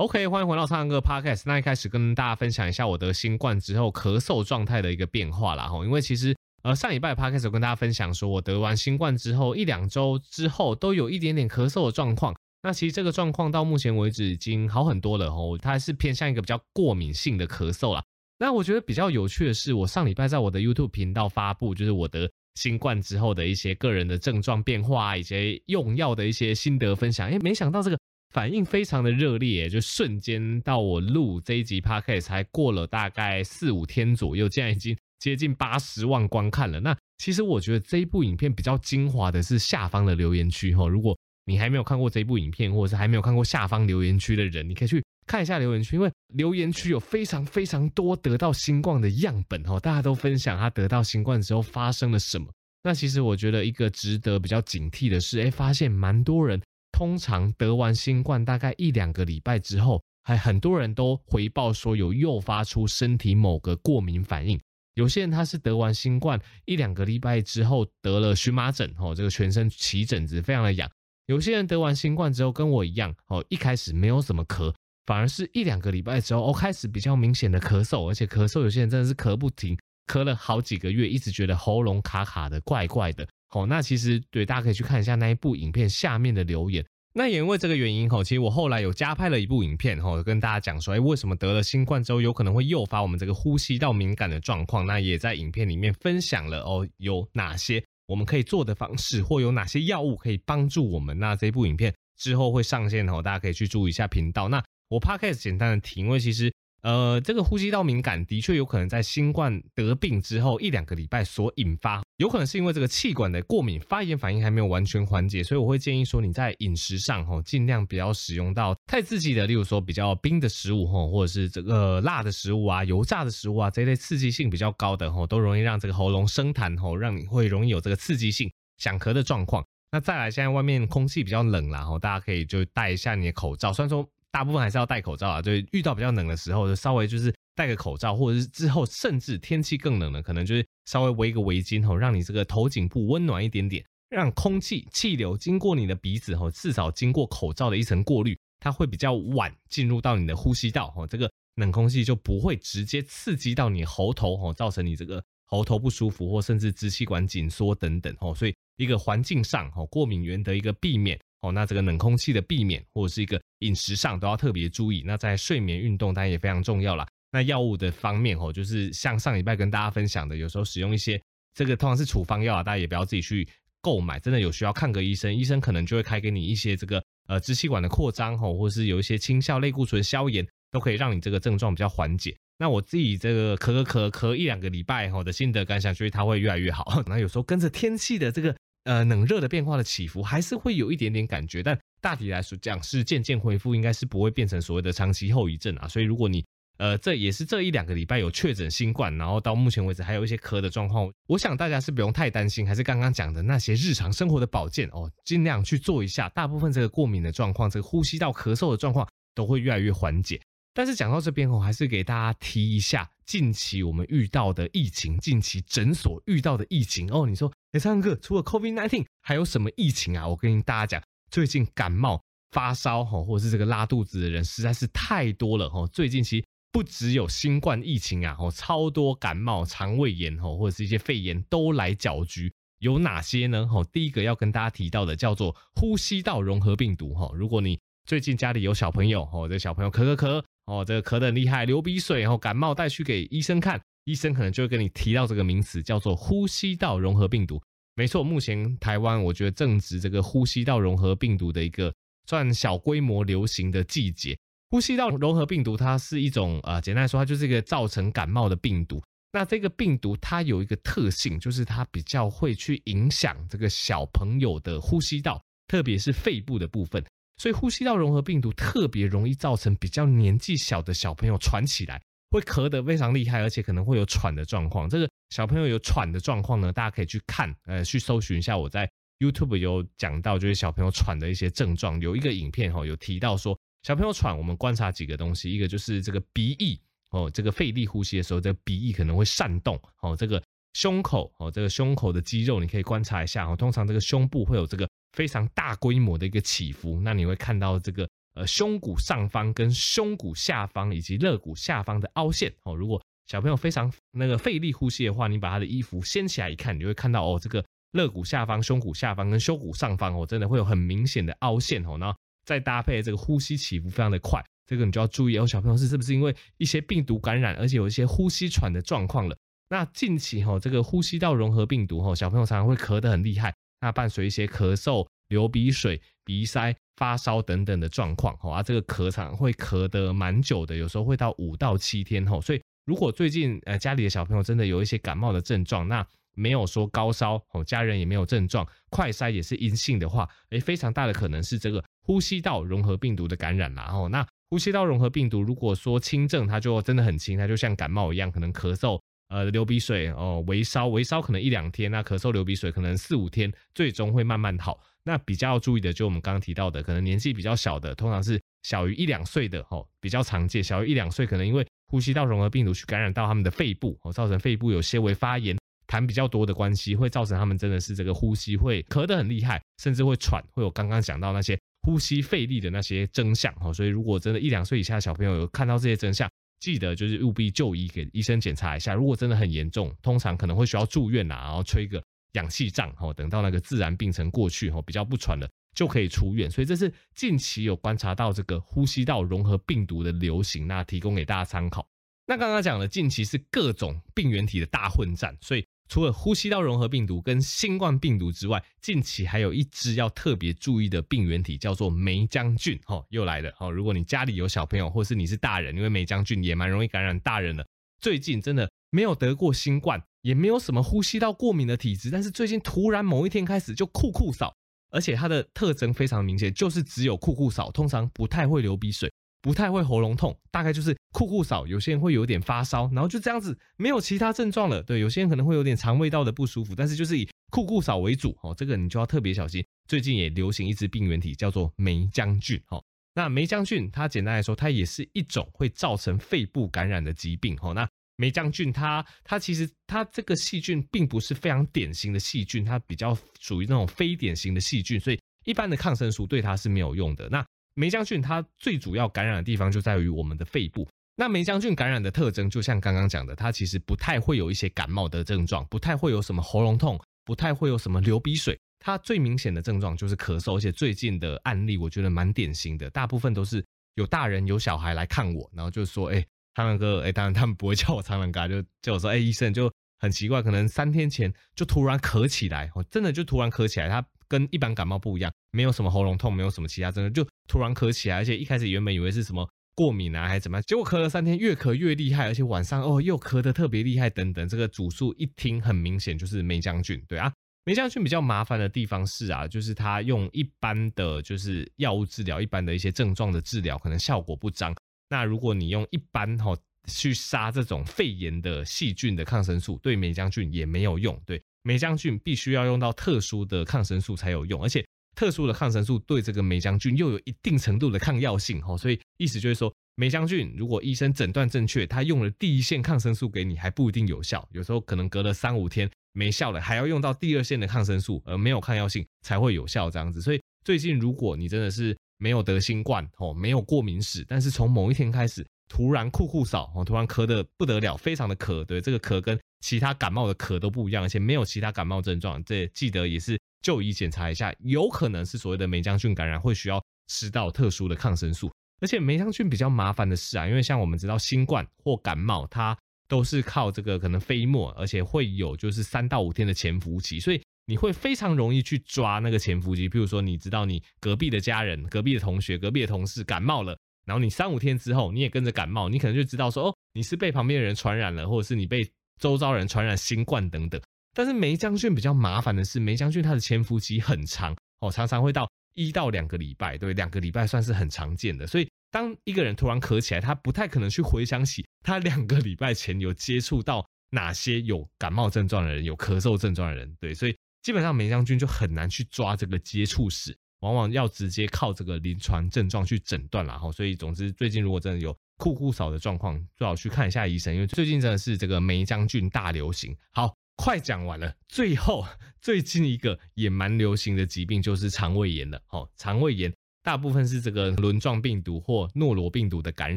OK，欢迎回到苍蓝鸽 Podcast。那一开始跟大家分享一下我得新冠之后咳嗽状态的一个变化啦。哈，因为其实呃上礼拜 Podcast 有跟大家分享说，我得完新冠之后一两周之后都有一点点咳嗽的状况。那其实这个状况到目前为止已经好很多了哦，它还是偏向一个比较过敏性的咳嗽啦。那我觉得比较有趣的是，我上礼拜在我的 YouTube 频道发布，就是我得新冠之后的一些个人的症状变化，以及用药的一些心得分享。哎，没想到这个。反应非常的热烈，就瞬间到我录这一集 Podcast 才过了大概四五天左右，竟然已经接近八十万观看了。那其实我觉得这一部影片比较精华的是下方的留言区哈，如果你还没有看过这部影片，或者是还没有看过下方留言区的人，你可以去看一下留言区，因为留言区有非常非常多得到新冠的样本哈，大家都分享他得到新冠之后发生了什么。那其实我觉得一个值得比较警惕的是，哎，发现蛮多人。通常得完新冠大概一两个礼拜之后，还很多人都回报说有诱发出身体某个过敏反应。有些人他是得完新冠一两个礼拜之后得了荨麻疹，哦，这个全身起疹子，非常的痒。有些人得完新冠之后跟我一样，哦，一开始没有怎么咳，反而是一两个礼拜之后，哦，开始比较明显的咳嗽，而且咳嗽有些人真的是咳不停，咳了好几个月，一直觉得喉咙卡卡的，怪怪的。好，那其实对，大家可以去看一下那一部影片下面的留言。那也因为这个原因，哈，其实我后来有加拍了一部影片，哈，跟大家讲说，哎，为什么得了新冠之后有可能会诱发我们这个呼吸道敏感的状况？那也在影片里面分享了哦，有哪些我们可以做的方式，或有哪些药物可以帮助我们。那这部影片之后会上线，哈，大家可以去注意一下频道。那我 Podcast 简单的提，因为其实。呃，这个呼吸道敏感的确有可能在新冠得病之后一两个礼拜所引发，有可能是因为这个气管的过敏发炎反应还没有完全缓解，所以我会建议说你在饮食上哈，尽量不要使用到太刺激的，例如说比较冰的食物哈，或者是这个辣的食物啊、油炸的食物啊这一类刺激性比较高的哈，都容易让这个喉咙生痰哈，让你会容易有这个刺激性想咳的状况。那再来，现在外面空气比较冷啦，哈，大家可以就戴一下你的口罩，虽然说。大部分还是要戴口罩啊，就遇到比较冷的时候，就稍微就是戴个口罩，或者是之后甚至天气更冷了，可能就是稍微围一个围巾吼，让你这个头颈部温暖一点点，让空气气流经过你的鼻子哦，至少经过口罩的一层过滤，它会比较晚进入到你的呼吸道哦，这个冷空气就不会直接刺激到你喉头吼，造成你这个喉头不舒服或甚至支气管紧缩等等吼，所以一个环境上吼过敏源的一个避免。哦，那这个冷空气的避免，或者是一个饮食上都要特别注意。那在睡眠、运动当然也非常重要啦。那药物的方面，哦，就是像上礼拜跟大家分享的，有时候使用一些这个通常是处方药啊，大家也不要自己去购买，真的有需要看个医生，医生可能就会开给你一些这个呃支气管的扩张，吼，或是有一些轻效类固醇消炎，都可以让你这个症状比较缓解。那我自己这个咳咳咳咳一两个礼拜，吼的心得感想，就是它会越来越好。那有时候跟着天气的这个。呃，冷热的变化的起伏还是会有一点点感觉，但大体来说讲是渐渐恢复，应该是不会变成所谓的长期后遗症啊。所以如果你呃这也是这一两个礼拜有确诊新冠，然后到目前为止还有一些咳的状况，我想大家是不用太担心，还是刚刚讲的那些日常生活的保健哦，尽量去做一下。大部分这个过敏的状况，这个呼吸道咳嗽的状况都会越来越缓解。但是讲到这边，我还是给大家提一下近期我们遇到的疫情，近期诊所遇到的疫情哦。你说，哎，苍蓝鸽，除了 COVID-19，还有什么疫情啊？我跟大家讲，最近感冒、发烧哈，或者是这个拉肚子的人实在是太多了哈。最近其实不只有新冠疫情啊，哦，超多感冒、肠胃炎哈，或者是一些肺炎都来搅局。有哪些呢？哈，第一个要跟大家提到的叫做呼吸道融合病毒哈。如果你最近家里有小朋友哦，这小朋友咳咳咳。哦，这个咳得厉害，流鼻水，然后感冒带去给医生看，医生可能就会跟你提到这个名词，叫做呼吸道融合病毒。没错，目前台湾我觉得正值这个呼吸道融合病毒的一个算小规模流行的季节。呼吸道融合病毒它是一种呃，简单来说，它就是一个造成感冒的病毒。那这个病毒它有一个特性，就是它比较会去影响这个小朋友的呼吸道，特别是肺部的部分。所以呼吸道融合病毒特别容易造成比较年纪小的小朋友喘起来，会咳得非常厉害，而且可能会有喘的状况。这个小朋友有喘的状况呢，大家可以去看，呃，去搜寻一下。我在 YouTube 有讲到，就是小朋友喘的一些症状。有一个影片哈，有提到说小朋友喘，我们观察几个东西，一个就是这个鼻翼哦，这个费力呼吸的时候，这个鼻翼可能会扇动哦，这个胸口哦，这个胸口的肌肉你可以观察一下哦，通常这个胸部会有这个。非常大规模的一个起伏，那你会看到这个呃胸骨上方跟胸骨下方以及肋骨下方的凹陷哦。如果小朋友非常那个费力呼吸的话，你把他的衣服掀起来一看，你就会看到哦，这个肋骨下方、胸骨下方跟胸骨上方哦，真的会有很明显的凹陷哦。然后再搭配这个呼吸起伏非常的快，这个你就要注意哦，小朋友是是不是因为一些病毒感染，而且有一些呼吸喘的状况了？那近期哈，这个呼吸道融合病毒哈，小朋友常常会咳得很厉害，那伴随一些咳嗽。流鼻水、鼻塞、发烧等等的状况，哈啊，这个咳常会咳得蛮久的，有时候会到五到七天，哈。所以如果最近呃家里的小朋友真的有一些感冒的症状，那没有说高烧，哦，家人也没有症状，快筛也是阴性的话，诶，非常大的可能是这个呼吸道融合病毒的感染啦，哦，那呼吸道融合病毒如果说轻症，它就真的很轻，它就像感冒一样，可能咳嗽。呃，流鼻水哦，微烧，微烧可能一两天，那咳嗽、流鼻水可能四五天，最终会慢慢好。那比较要注意的，就我们刚刚提到的，可能年纪比较小的，通常是小于一两岁的，哦，比较常见。小于一两岁，可能因为呼吸道融合病毒去感染到他们的肺部，哦，造成肺部有些微发炎，痰比较多的关系，会造成他们真的是这个呼吸会咳得很厉害，甚至会喘，会有刚刚讲到那些呼吸费力的那些征象，哦，所以如果真的一两岁以下的小朋友有看到这些征象，记得就是务必就医，给医生检查一下。如果真的很严重，通常可能会需要住院呐，然后吹个氧气杖，吼，等到那个自然病程过去，吼，比较不喘了，就可以出院。所以这是近期有观察到这个呼吸道融合病毒的流行，那提供给大家参考。那刚刚讲的近期是各种病原体的大混战，所以。除了呼吸道融合病毒跟新冠病毒之外，近期还有一支要特别注意的病原体，叫做霉浆菌。哦，又来了。哦，如果你家里有小朋友，或是你是大人，因为霉浆菌也蛮容易感染大人的。最近真的没有得过新冠，也没有什么呼吸道过敏的体质，但是最近突然某一天开始就酷酷扫，而且它的特征非常明显，就是只有酷酷扫，通常不太会流鼻水。不太会喉咙痛，大概就是酷酷扫。有些人会有点发烧，然后就这样子，没有其他症状了。对，有些人可能会有点肠胃道的不舒服，但是就是以酷酷扫为主哦。这个你就要特别小心。最近也流行一支病原体叫做霉浆菌哦。那霉浆菌它简单来说，它也是一种会造成肺部感染的疾病哦。那霉浆菌它它其实它这个细菌并不是非常典型的细菌，它比较属于那种非典型的细菌，所以一般的抗生素对它是没有用的。那霉浆菌它最主要感染的地方就在于我们的肺部。那霉浆菌感染的特征，就像刚刚讲的，它其实不太会有一些感冒的症状，不太会有什么喉咙痛，不太会有什么流鼻水。它最明显的症状就是咳嗽，而且最近的案例我觉得蛮典型的，大部分都是有大人有小孩来看我，然后就说：“哎，苍蓝鸽，哎，当然他们不会叫我苍蓝鸽，就叫我说：哎，医生就很奇怪，可能三天前就突然咳起来，哦，真的就突然咳起来，他。”跟一般感冒不一样，没有什么喉咙痛，没有什么其他症状，就突然咳起来，而且一开始原本以为是什么过敏啊，还是怎么样，结果咳了三天，越咳越厉害，而且晚上哦又咳得特别厉害，等等，这个主诉一听很明显就是霉将军，对啊，霉将军比较麻烦的地方是啊，就是他用一般的就是药物治疗，一般的一些症状的治疗可能效果不彰，那如果你用一般哈去杀这种肺炎的细菌的抗生素，对霉浆菌也没有用，对。霉浆菌必须要用到特殊的抗生素才有用，而且特殊的抗生素对这个霉浆菌又有一定程度的抗药性哈，所以意思就是说，霉浆菌如果医生诊断正确，他用了第一线抗生素给你还不一定有效，有时候可能隔了三五天没效了，还要用到第二线的抗生素，而没有抗药性才会有效这样子。所以最近如果你真的是没有得新冠哦，没有过敏史，但是从某一天开始突然酷酷扫哦，突然咳得不得了，非常的咳，对这个咳跟。其他感冒的咳都不一样，而且没有其他感冒症状，这记得也是就医检查一下，有可能是所谓的霉浆菌感染，会需要吃到特殊的抗生素。而且霉浆菌比较麻烦的是啊，因为像我们知道新冠或感冒，它都是靠这个可能飞沫，而且会有就是三到五天的潜伏期，所以你会非常容易去抓那个潜伏期。比如说，你知道你隔壁的家人、隔壁的同学、隔壁的同事感冒了，然后你三五天之后你也跟着感冒，你可能就知道说哦，你是被旁边的人传染了，或者是你被。周遭人传染新冠等等，但是梅将军比较麻烦的是，梅将军他的潜伏期很长哦，常常会到一到两个礼拜，对，两个礼拜算是很常见的。所以当一个人突然咳起来，他不太可能去回想起他两个礼拜前有接触到哪些有感冒症状的人，有咳嗽症状的人，对，所以基本上霉浆菌就很难去抓这个接触史，往往要直接靠这个临床症状去诊断了哈。所以总之，最近如果真的有。酷酷少的状况最好去看一下医生，因为最近真的是这个霉浆菌大流行。好，快讲完了，最后最近一个也蛮流行的疾病就是肠胃炎了。哦，肠胃炎大部分是这个轮状病毒或诺罗病毒的感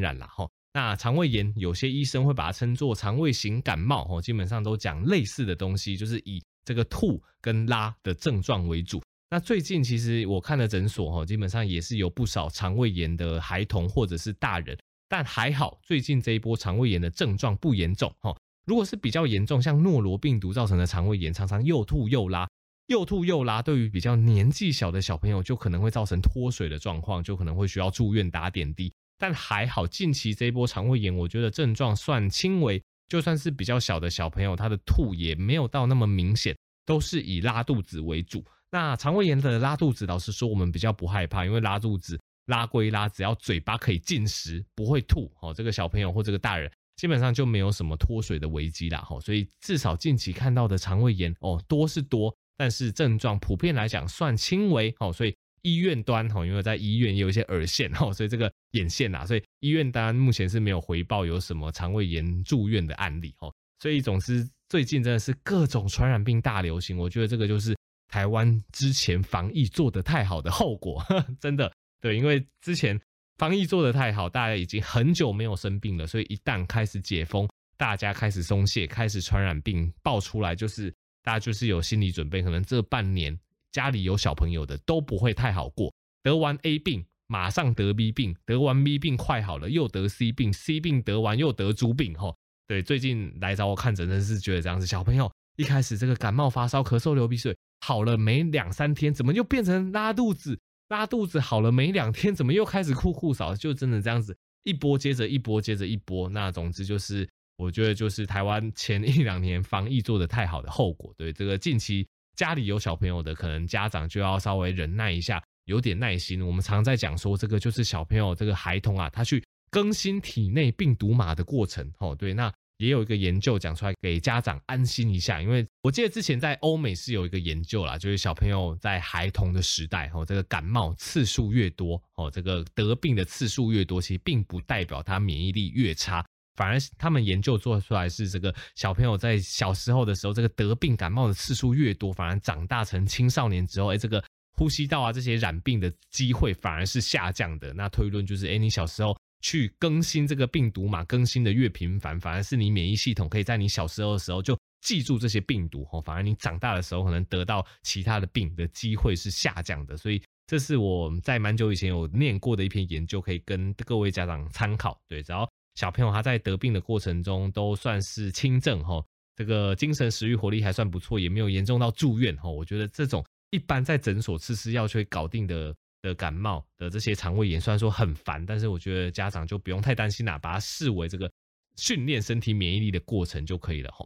染啦。哈。那肠胃炎，有些医生会把它称作肠胃型感冒，哈，基本上都讲类似的东西，就是以这个吐跟拉的症状为主。那最近其实我看的诊所，哈，基本上也是有不少肠胃炎的孩童或者是大人，但还好，最近这一波肠胃炎的症状不严重，哈。如果是比较严重，像诺罗病毒造成的肠胃炎，常常又吐又拉，又吐又拉，对于比较年纪小的小朋友，就可能会造成脱水的状况，就可能会需要住院打点滴。但还好，近期这一波肠胃炎，我觉得症状算轻微，就算是比较小的小朋友，他的吐也没有到那么明显，都是以拉肚子为主。那肠胃炎的拉肚子，老实说，我们比较不害怕，因为拉肚子拉归拉，只要嘴巴可以进食，不会吐，哦，这个小朋友或这个大人，基本上就没有什么脱水的危机啦，哈。所以至少近期看到的肠胃炎，哦，多是多，但是症状普遍来讲算轻微，哦，所以。医院端哈，因为在医院也有一些耳线哈，所以这个眼线呐，所以医院当然目前是没有回报有什么肠胃炎住院的案例哦。所以总之最近真的是各种传染病大流行，我觉得这个就是台湾之前防疫做得太好的后果，真的对，因为之前防疫做得太好，大家已经很久没有生病了，所以一旦开始解封，大家开始松懈，开始传染病爆出来，就是大家就是有心理准备，可能这半年。家里有小朋友的都不会太好过，得完 A 病马上得 B 病，得完 B 病快好了又得 C 病，C 病得完又得猪病吼。对，最近来找我看诊，真是觉得这样子，小朋友一开始这个感冒发烧咳嗽流鼻水好了没两三天，怎么又变成拉肚子？拉肚子好了没两天，怎么又开始哭哭扫？就真的这样子一波接着一波接着一波。那总之就是，我觉得就是台湾前一两年防疫做得太好的后果。对，这个近期。家里有小朋友的，可能家长就要稍微忍耐一下，有点耐心。我们常在讲说，这个就是小朋友这个孩童啊，他去更新体内病毒码的过程。哦，对，那也有一个研究讲出来，给家长安心一下。因为我记得之前在欧美是有一个研究啦，就是小朋友在孩童的时代，哦，这个感冒次数越多，哦，这个得病的次数越多，其实并不代表他免疫力越差。反而他们研究做出来是，这个小朋友在小时候的时候，这个得病感冒的次数越多，反而长大成青少年之后，哎，这个呼吸道啊这些染病的机会反而是下降的。那推论就是，哎，你小时候去更新这个病毒嘛，更新的越频繁，反而是你免疫系统可以在你小时候的时候就记住这些病毒，哦，反而你长大的时候可能得到其他的病的机会是下降的。所以这是我在蛮久以前有念过的一篇研究，可以跟各位家长参考。对，只要。小朋友他在得病的过程中都算是轻症哈，这个精神食欲活力还算不错，也没有严重到住院哈。我觉得这种一般在诊所吃吃药就会搞定的的感冒的这些肠胃炎，虽然说很烦，但是我觉得家长就不用太担心啦，把它视为这个训练身体免疫力的过程就可以了哈。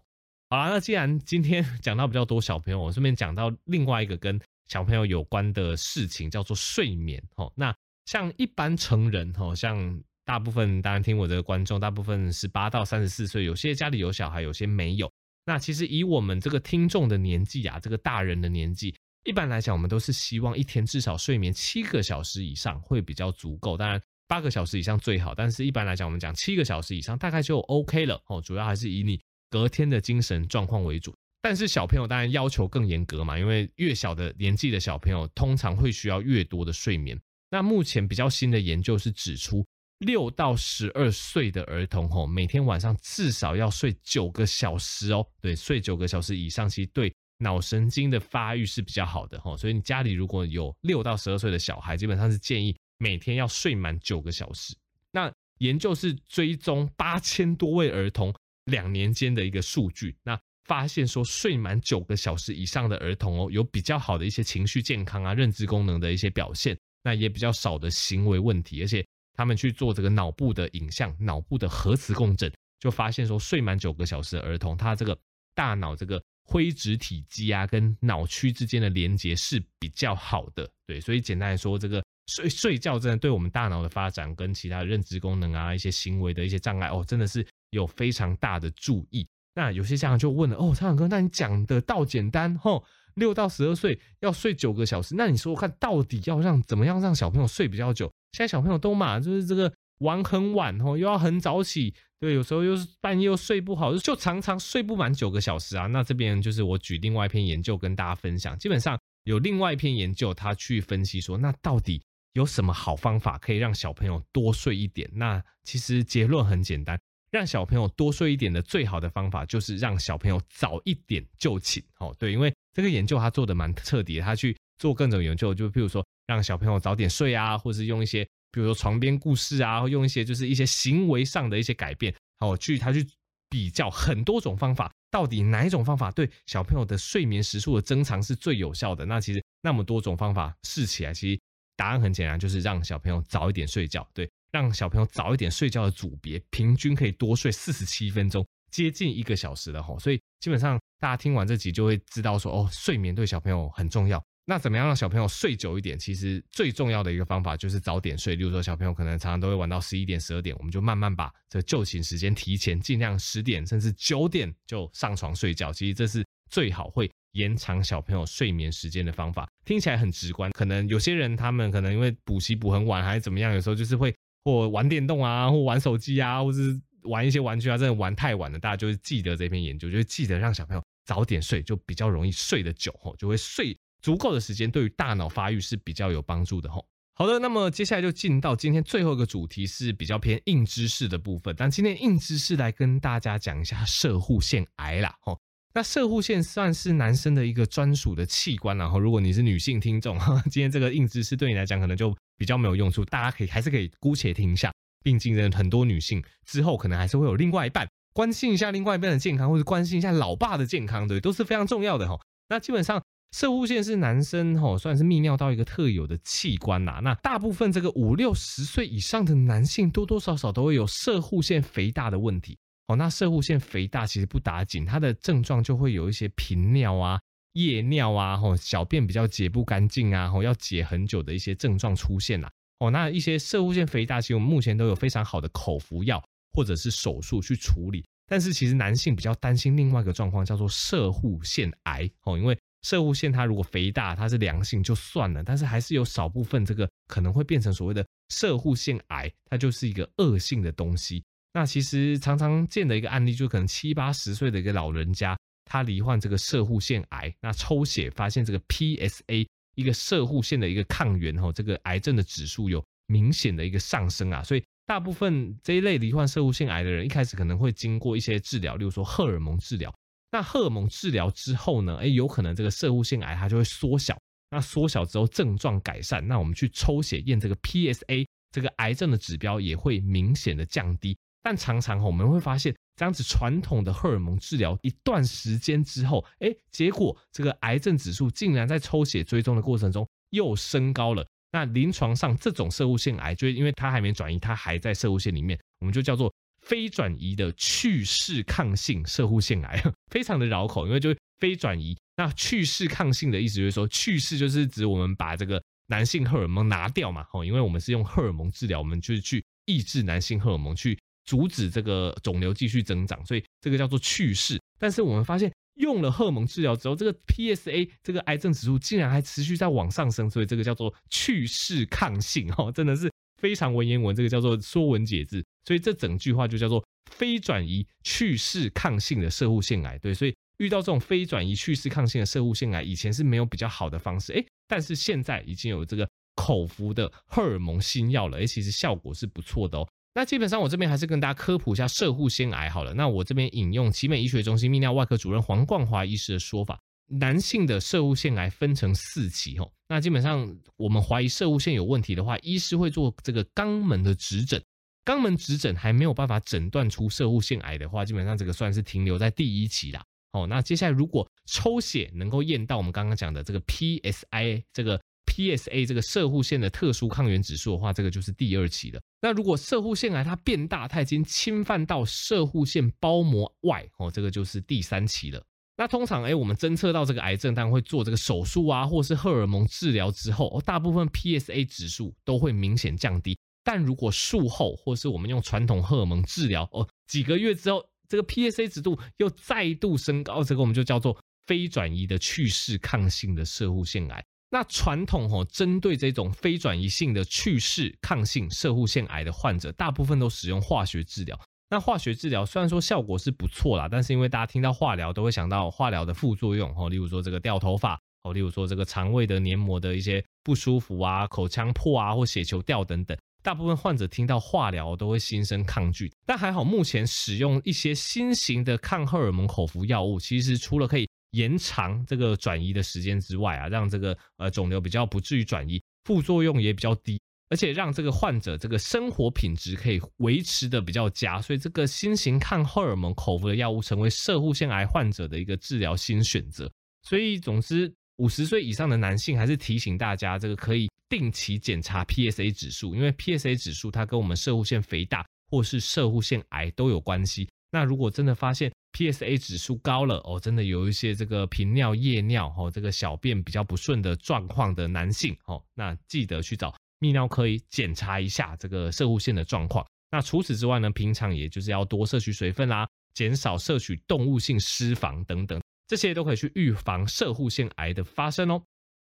好啦，那既然今天 讲到比较多小朋友，我顺便讲到另外一个跟小朋友有关的事情，叫做睡眠哈。那像一般成人哈，像。大部分当然听我这个观众，大部分十八到三十四岁，有些家里有小孩，有些没有。那其实以我们这个听众的年纪啊，这个大人的年纪，一般来讲，我们都是希望一天至少睡眠七个小时以上会比较足够。当然八个小时以上最好，但是一般来讲，我们讲七个小时以上大概就 OK 了哦。主要还是以你隔天的精神状况为主。但是小朋友当然要求更严格嘛，因为越小的年纪的小朋友通常会需要越多的睡眠。那目前比较新的研究是指出。六到十二岁的儿童吼，每天晚上至少要睡九个小时哦。对，睡九个小时以上，其实对脑神经的发育是比较好的哈。所以你家里如果有六到十二岁的小孩，基本上是建议每天要睡满九个小时。那研究是追踪八千多位儿童两年间的一个数据，那发现说睡满九个小时以上的儿童哦，有比较好的一些情绪健康啊、认知功能的一些表现，那也比较少的行为问题，而且。他们去做这个脑部的影像、脑部的核磁共振，就发现说，睡满九个小时的儿童，他这个大脑这个灰质体积啊，跟脑区之间的连接是比较好的。对，所以简单来说，这个睡睡觉真的对我们大脑的发展跟其他认知功能啊、一些行为的一些障碍哦，真的是有非常大的注意。那有些家长就问了哦，苍蓝鸽，那你讲的倒简单吼，六到十二岁要睡九个小时，那你说说看到底要让怎么样让小朋友睡比较久？现在小朋友都嘛，就是这个玩很晚哦，又要很早起，对，有时候又是半夜又睡不好，就常常睡不满九个小时啊。那这边就是我举另外一篇研究跟大家分享，基本上有另外一篇研究，他去分析说，那到底有什么好方法可以让小朋友多睡一点？那其实结论很简单，让小朋友多睡一点的最好的方法就是让小朋友早一点就寝。哦，对，因为这个研究他做的蛮彻底，他去做各种研究，就譬如说让小朋友早点睡啊，或是用一些比如说床边故事啊，或用一些就是一些行为上的一些改变，好，去他去比较很多种方法，到底哪一种方法对小朋友的睡眠时数的增长是最有效的？那其实那么多种方法试起来，其实。答案很简单，就是让小朋友早一点睡觉。对，让小朋友早一点睡觉的组别，平均可以多睡四十七分钟，接近一个小时了吼。所以基本上大家听完这集就会知道说，哦，睡眠对小朋友很重要。那怎么样让小朋友睡久一点？其实最重要的一个方法就是早点睡。例如说，小朋友可能常常都会玩到十一点、十二点，我们就慢慢把这就寝时间提前，尽量十点甚至九点就上床睡觉。其实这是最好会。延长小朋友睡眠时间的方法听起来很直观，可能有些人他们可能因为补习补很晚还是怎么样，有时候就是会或玩电动啊，或玩手机啊，或是玩一些玩具啊，真的玩太晚了。大家就是记得这篇研究，就是记得让小朋友早点睡，就比较容易睡得久吼，就会睡足够的时间，对于大脑发育是比较有帮助的吼。好的，那么接下来就进到今天最后一个主题，是比较偏硬知识的部分。但今天硬知识来跟大家讲一下射护腺癌啦吼。那射护腺算是男生的一个专属的器官，然后如果你是女性听众，今天这个硬知识对你来讲可能就比较没有用处，大家可以还是可以姑且听一下。毕竟呢，很多女性之后可能还是会有另外一半，关心一下另外一半的健康，或者关心一下老爸的健康，对，都是非常重要的哈。那基本上射护腺是男生哈，算是泌尿道一个特有的器官呐。那大部分这个五六十岁以上的男性，多多少少都会有射护腺肥大的问题。哦，那射护腺肥大其实不打紧，它的症状就会有一些频尿啊、夜尿啊，吼，小便比较解不干净啊，吼，要解很久的一些症状出现啦。哦，那一些射护腺肥大，其实我们目前都有非常好的口服药或者是手术去处理。但是其实男性比较担心另外一个状况，叫做射护腺癌。哦，因为射护腺它如果肥大，它是良性就算了，但是还是有少部分这个可能会变成所谓的射护腺癌，它就是一个恶性的东西。那其实常常见的一个案例，就可能七八十岁的一个老人家，他罹患这个射护腺癌，那抽血发现这个 PSA 一个射护腺的一个抗原哈，这个癌症的指数有明显的一个上升啊，所以大部分这一类罹患射护腺癌的人，一开始可能会经过一些治疗，例如说荷尔蒙治疗。那荷尔蒙治疗之后呢，哎，有可能这个摄护腺癌它就会缩小，那缩小之后症状改善，那我们去抽血验这个 PSA 这个癌症的指标也会明显的降低。但常常我们会发现，这样子传统的荷尔蒙治疗一段时间之后，哎，结果这个癌症指数竟然在抽血追踪的过程中又升高了。那临床上这种摄护腺癌，就因为它还没转移，它还在摄护腺里面，我们就叫做非转移的去势抗性射护腺癌，非常的绕口，因为就非转移。那去势抗性的意思就是说，去势就是指我们把这个男性荷尔蒙拿掉嘛，哦，因为我们是用荷尔蒙治疗，我们就是去抑制男性荷尔蒙去。阻止这个肿瘤继续增长，所以这个叫做去势。但是我们发现用了荷尔蒙治疗之后，这个 PSA 这个癌症指数竟然还持续在往上升，所以这个叫做去势抗性哦，真的是非常文言文，这个叫做说文解字。所以这整句话就叫做非转移去势抗性的射护腺癌。对，所以遇到这种非转移去势抗性的射护腺癌，以前是没有比较好的方式，诶，但是现在已经有这个口服的荷尔蒙新药了，诶，其实效果是不错的哦。那基本上我这边还是跟大家科普一下射护腺癌好了。那我这边引用奇美医学中心泌尿外科主任黄冠华医师的说法，男性的射护腺癌分成四期吼。那基本上我们怀疑射护腺有问题的话，医师会做这个肛门的指诊。肛门直诊还没有办法诊断出射护腺癌的话，基本上这个算是停留在第一期啦。哦，那接下来如果抽血能够验到我们刚刚讲的这个 PSI 这个。PSA 这个射护腺的特殊抗原指数的话，这个就是第二期的。那如果射护腺癌它变大，它已经侵犯到射护腺包膜外哦，这个就是第三期了。那通常哎，我们侦测到这个癌症，当然会做这个手术啊，或是荷尔蒙治疗之后，哦，大部分 PSA 指数都会明显降低。但如果术后，或是我们用传统荷尔蒙治疗哦，几个月之后，这个 PSA 指度又再度升高，这个我们就叫做非转移的去势抗性的射护腺癌。那传统哦，针对这种非转移性的去势抗性射护腺癌的患者，大部分都使用化学治疗。那化学治疗虽然说效果是不错啦，但是因为大家听到化疗都会想到化疗的副作用哦，例如说这个掉头发哦，例如说这个肠胃的黏膜的一些不舒服啊、口腔破啊或血球掉等等。大部分患者听到化疗都会心生抗拒，但还好目前使用一些新型的抗荷尔蒙口服药物，其实除了可以延长这个转移的时间之外啊，让这个呃肿瘤比较不至于转移，副作用也比较低，而且让这个患者这个生活品质可以维持的比较佳，所以这个新型抗荷尔蒙口服的药物成为射护腺癌患者的一个治疗新选择。所以总之，五十岁以上的男性还是提醒大家，这个可以。定期检查 PSA 指数，因为 PSA 指数它跟我们摄护腺肥大或是摄护腺癌都有关系。那如果真的发现 PSA 指数高了哦，真的有一些这个频尿、夜尿哦，这个小便比较不顺的状况的男性哦，那记得去找泌尿科医检查一下这个摄护腺的状况。那除此之外呢，平常也就是要多摄取水分啦，减少摄取动物性脂肪等等，这些都可以去预防射护腺癌的发生哦。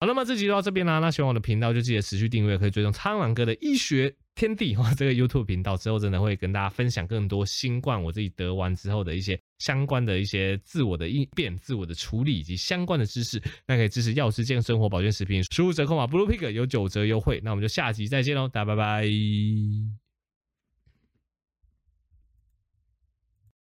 好，那么这集就到这边啦。那喜欢我的频道就记得持续订阅，可以追踪苍狼哥的医学天地哈这个 YouTube 频道。之后真的会跟大家分享更多新冠我自己得完之后的一些相关的一些自我的应变、自我的处理以及相关的知识。那可以支持药师健生活保健食品，输入折扣码 Blue Pig 有九折优惠。那我们就下集再见喽，大家拜拜。